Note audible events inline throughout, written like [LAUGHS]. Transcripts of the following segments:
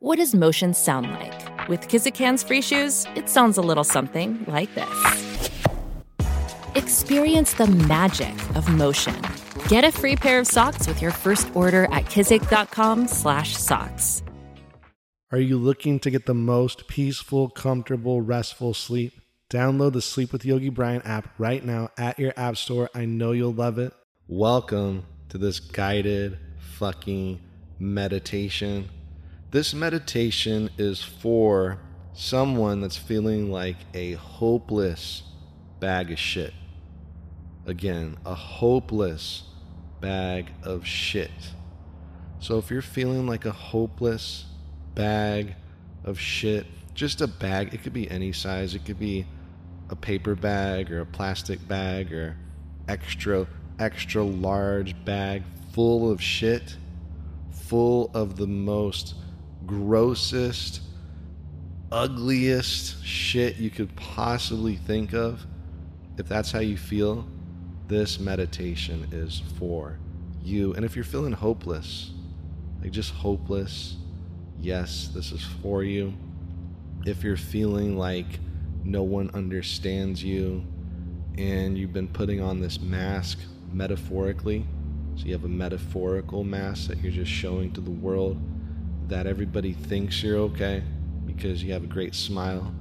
What does motion sound like? With Kizik hands-free shoes, it sounds a little something like this. Experience the magic of motion. Get a free pair of socks with your first order at kizik.com/socks. Are you looking to get the most peaceful, comfortable, restful sleep? Download the Sleep with Yogi Bryan app right now at your app store. I know you'll love it. Welcome to this guided fucking meditation. This meditation is for someone that's feeling like a hopeless bag of shit. Again, a hopeless bag of shit. So if you're feeling like a hopeless bag of shit, just a bag, it could be any size, it could be a paper bag or a plastic bag or extra extra large bag full of shit, full of the most grossest, ugliest shit you could possibly think of, if that's how you feel, this meditation is for you. And if you're feeling hopeless, like just hopeless, yes, this is for you. If you're feeling like no one understands you and you've been putting on this mask metaphorically, so you have a metaphorical mask that you're just showing to the world that everybody thinks you're okay because you have a great smile,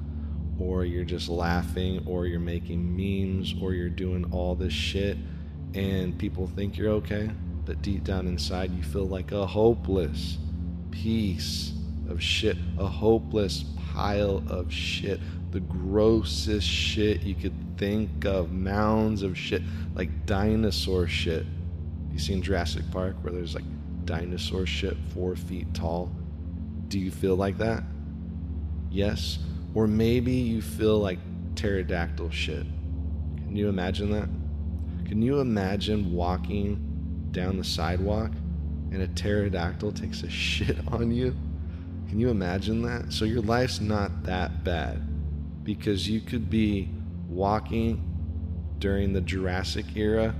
or you're just laughing, or you're making memes, or you're doing all this shit, and people think you're okay, but deep down inside you feel like a hopeless piece of shit, a hopeless pile of shit, the grossest shit you could think of, mounds of shit, like dinosaur shit. You seen Jurassic Park where there's like dinosaur shit four feet tall? Do you feel like that? Yes. Or maybe you feel like pterodactyl shit. Can you imagine that? Can you imagine walking down the sidewalk and a pterodactyl takes a shit [LAUGHS] on you? Can you imagine that? So your life's not that bad because you could be walking during the Jurassic era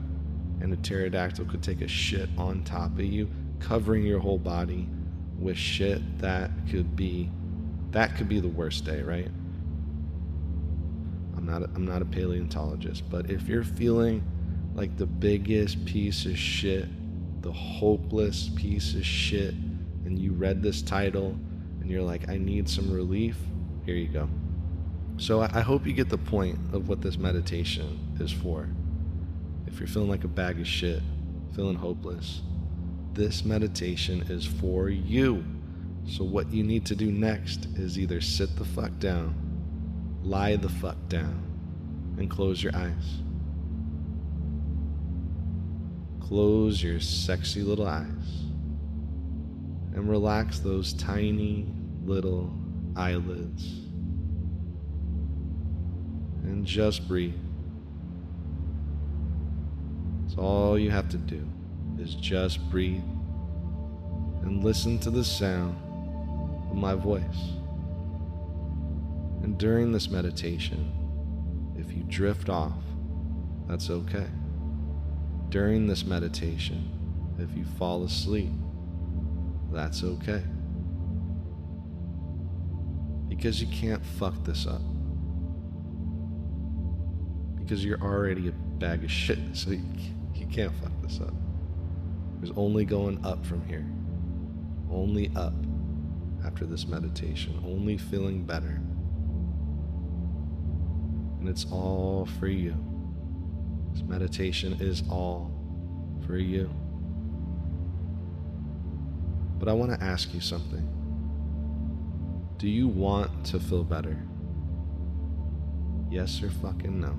and a pterodactyl could take a shit on top of you, covering your whole body with shit that could be that could be the worst day, right? I'm not a, I'm not a paleontologist, but if you're feeling like the biggest piece of shit, the hopeless piece of shit, and you read this title and you're like, I need some relief, here you go. So I hope you get the point of what this meditation is for. If you're feeling like a bag of shit, feeling hopeless, this meditation is for you. So, what you need to do next is either sit the fuck down, lie the fuck down, and close your eyes. Close your sexy little eyes and relax those tiny little eyelids. And just breathe. It's all you have to do is just breathe and listen to the sound of my voice. And during this meditation, if you drift off, that's okay. During this meditation, if you fall asleep, that's okay. Because you can't fuck this up. Because you're already a bag of shit, so you, can't fuck this up. There's only going up from here. Only up after this meditation. Only feeling better. And it's all for you. This meditation is all for you. But I want to ask you something. Do you want to feel better? Yes or fucking no?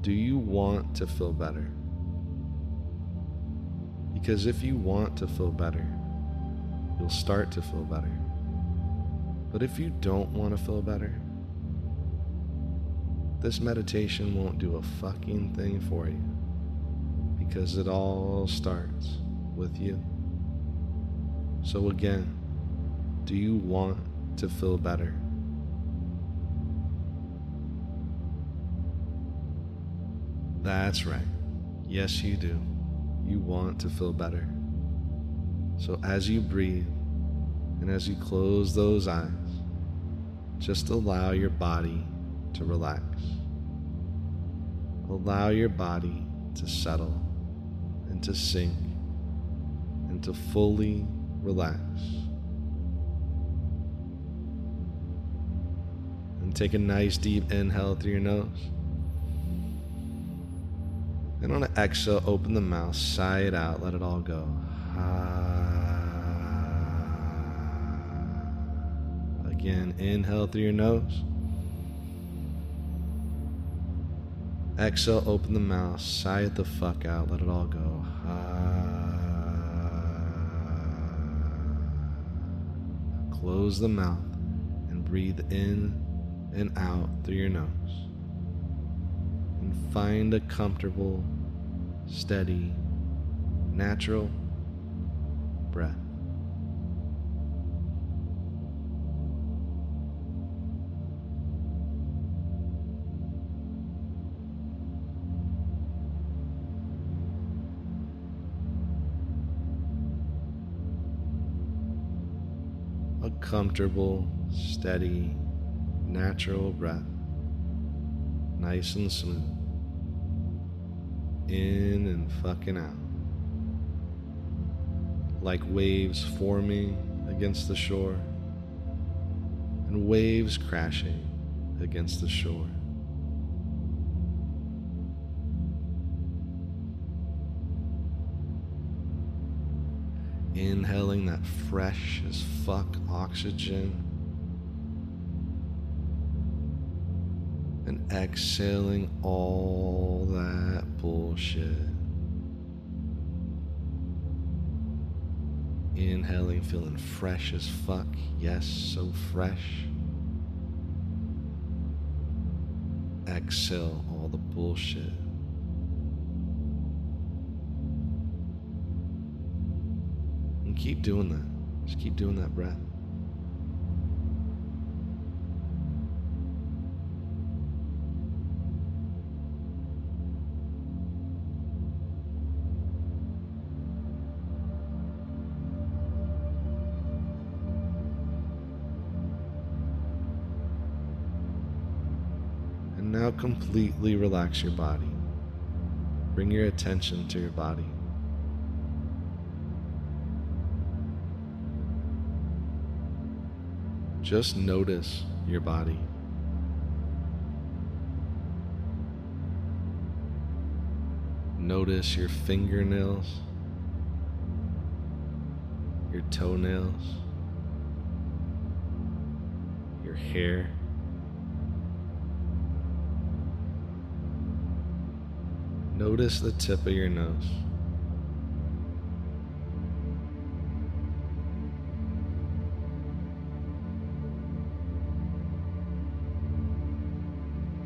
Do you want to feel better? Because if you want to feel better, you'll start to feel better. But if you don't want to feel better, this meditation won't do a fucking thing for you. Because it all starts with you. So, again, do you want to feel better? That's right. Yes, you do you want to feel better. So as you breathe And as you close those eyes, just allow your body to relax. Allow your body to settle and to sink and to fully relax. And take a nice deep inhale through your nose. And on an exhale, open the mouth, sigh it out, let it all go. Ah. Again, inhale through your nose. Exhale, open the mouth, sigh it the fuck out, let it all go. Ah. Close the mouth and breathe in and out through your nose. Find a comfortable, steady, natural breath. a comfortable, steady, natural breath, nice and smooth, in and fucking out, like waves forming against the shore and waves crashing against the shore. inhaling that fresh as fuck oxygen exhaling all that bullshit. Inhaling, feeling fresh as fuck. Yes, so fresh. Exhale all the bullshit. And keep doing that. Just keep doing that breath. Completely relax your body. Bring your attention to your body. Just notice your body. Notice your fingernails, your toenails, your hair. Notice the tip of your nose.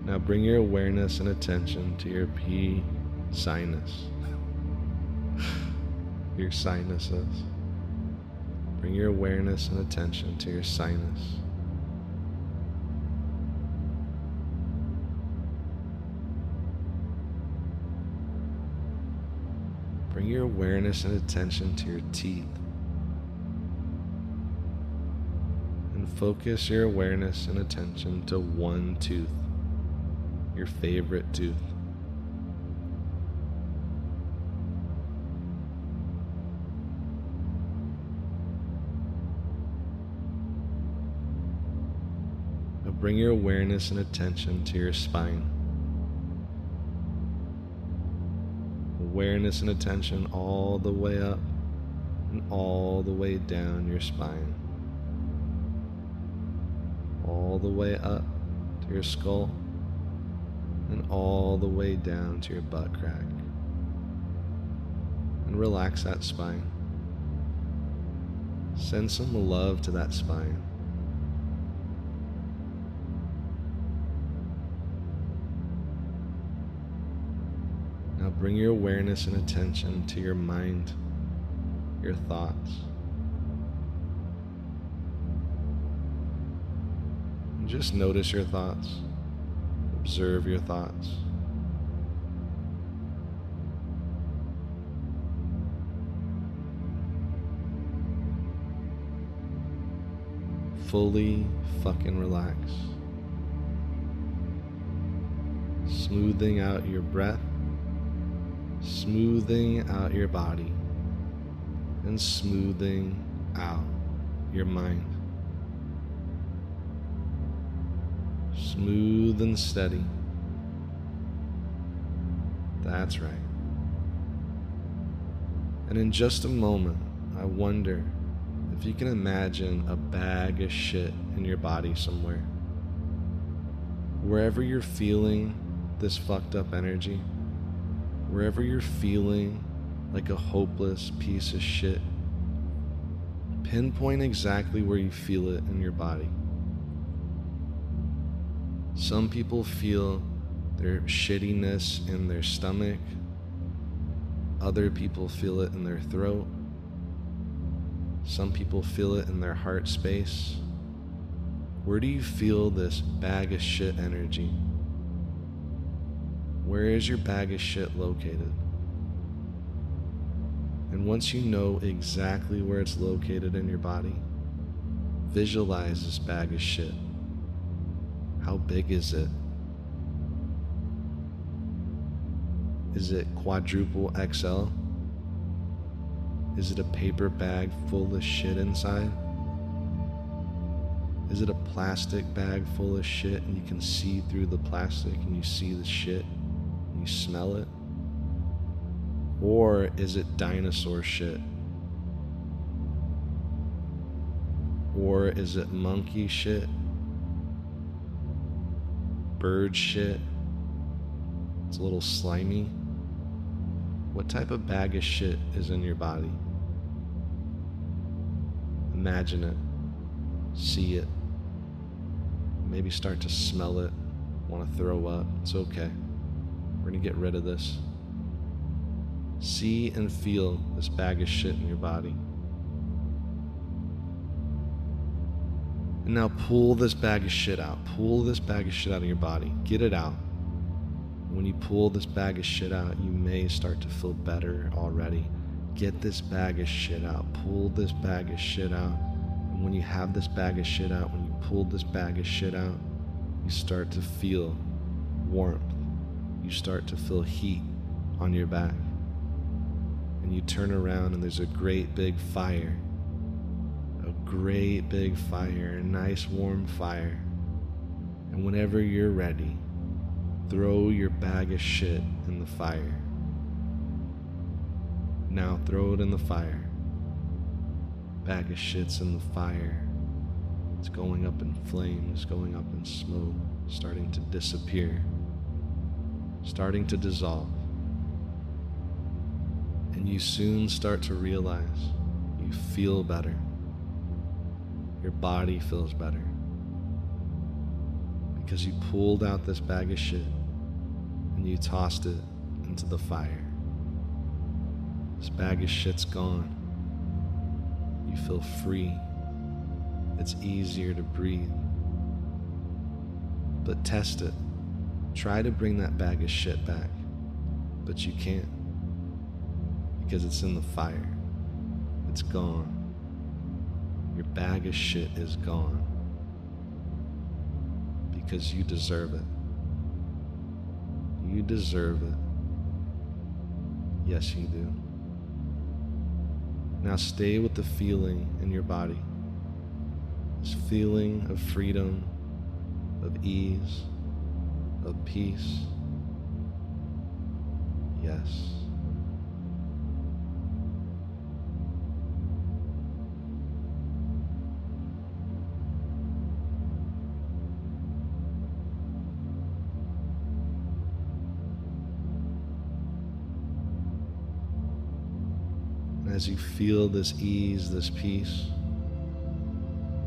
Now bring your awareness and attention to your P sinus, [SIGHS] your sinuses. Bring your awareness and attention to your sinus. Your awareness and attention to your teeth. And focus your awareness and attention to one tooth your favorite tooth. Now bring your awareness and attention to your spine. Awareness and attention all the way up and all the way down your spine. All the way up to your skull and all the way down to your butt crack. And relax that spine. Send some love to that spine. Bring your awareness and attention to your mind, your thoughts. Just notice your thoughts. Observe your thoughts. fully fucking relax. Smoothing out your breath, smoothing out your body, and smoothing out your mind. Smooth and steady. That's right. And in just a moment, I wonder if you can imagine a bag of shit in your body somewhere. Wherever you're feeling this fucked up energy, wherever you're feeling like a hopeless piece of shit, pinpoint exactly where you feel it in your body. Some people feel their shittiness in their stomach, other people feel it in their throat. Some people feel it in their heart space. Where do you feel this bag of shit energy? Where is your bag of shit located? And once you know exactly where it's located in your body, visualize this bag of shit. How big is it? Is it quadruple XL? Is it a paper bag full of shit inside? Is it a plastic bag full of shit and you can see through the plastic and you see the shit smell it? Or is it dinosaur shit? Or is it monkey shit? Bird shit? It's a little slimy. What type of bag of shit is in your body? Imagine it, see it, maybe start to smell it, want to throw up. It's okay. We're going to get rid of this. See and feel this bag of shit in your body. And now pull this bag of shit out. Pull this bag of shit out of your body. Get it out. When you pull this bag of shit out, you may start to feel better already. Get this bag of shit out. Pull this bag of shit out. And when you have this bag of shit out, when you pull this bag of shit out, you start to feel warmth. You start to feel heat on your back. And you turn around, and there's a great big fire. A great big fire, a nice warm fire. And whenever you're ready, throw your bag of shit in the fire. Now throw it in the fire. Bag of shit's in the fire. It's going up in flames, going up in smoke, starting to disappear, starting to dissolve. And you soon start to realize you feel better. Your body feels better. Because you pulled out this bag of shit and you tossed it into the fire. This bag of shit's gone. You feel free. It's easier to breathe. But test it. Try to bring that bag of shit back. But you can't. Because it's in the fire. It's gone. Your bag of shit is gone. Because you deserve it. You deserve it. Yes, you do. Now stay with the feeling in your body. This feeling of freedom, of ease, of peace. Yes. as you feel this ease, this peace,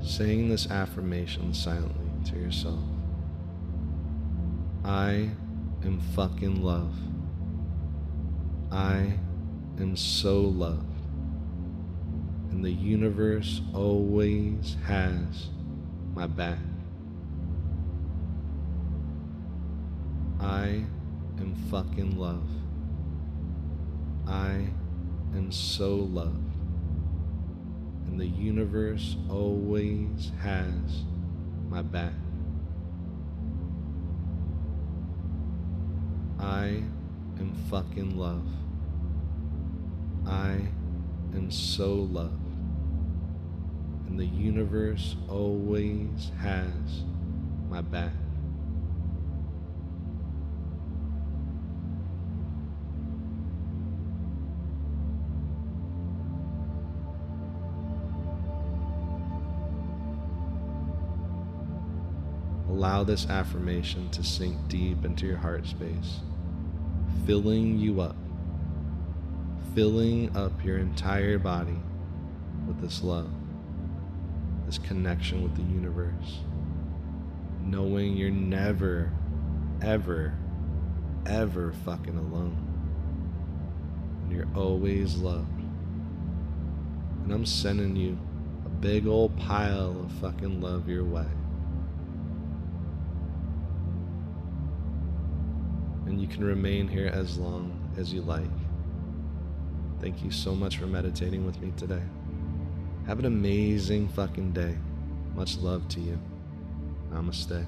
saying this affirmation silently to yourself I am fucking love. I am so loved. And the universe always has my back. I am fucking love. I am so loved. And the universe always has my back. I am fucking love. I am so loved. And the universe always has my back. Allow this affirmation to sink deep into your heart space, filling you up, filling up your entire body with this love, this connection with the universe, knowing you're never, ever, ever fucking alone. And you're always loved. And I'm sending you a big old pile of fucking love your way. And you can remain here as long as you like. Thank you so much for meditating with me today. Have an amazing fucking day. Much love to you. Namaste.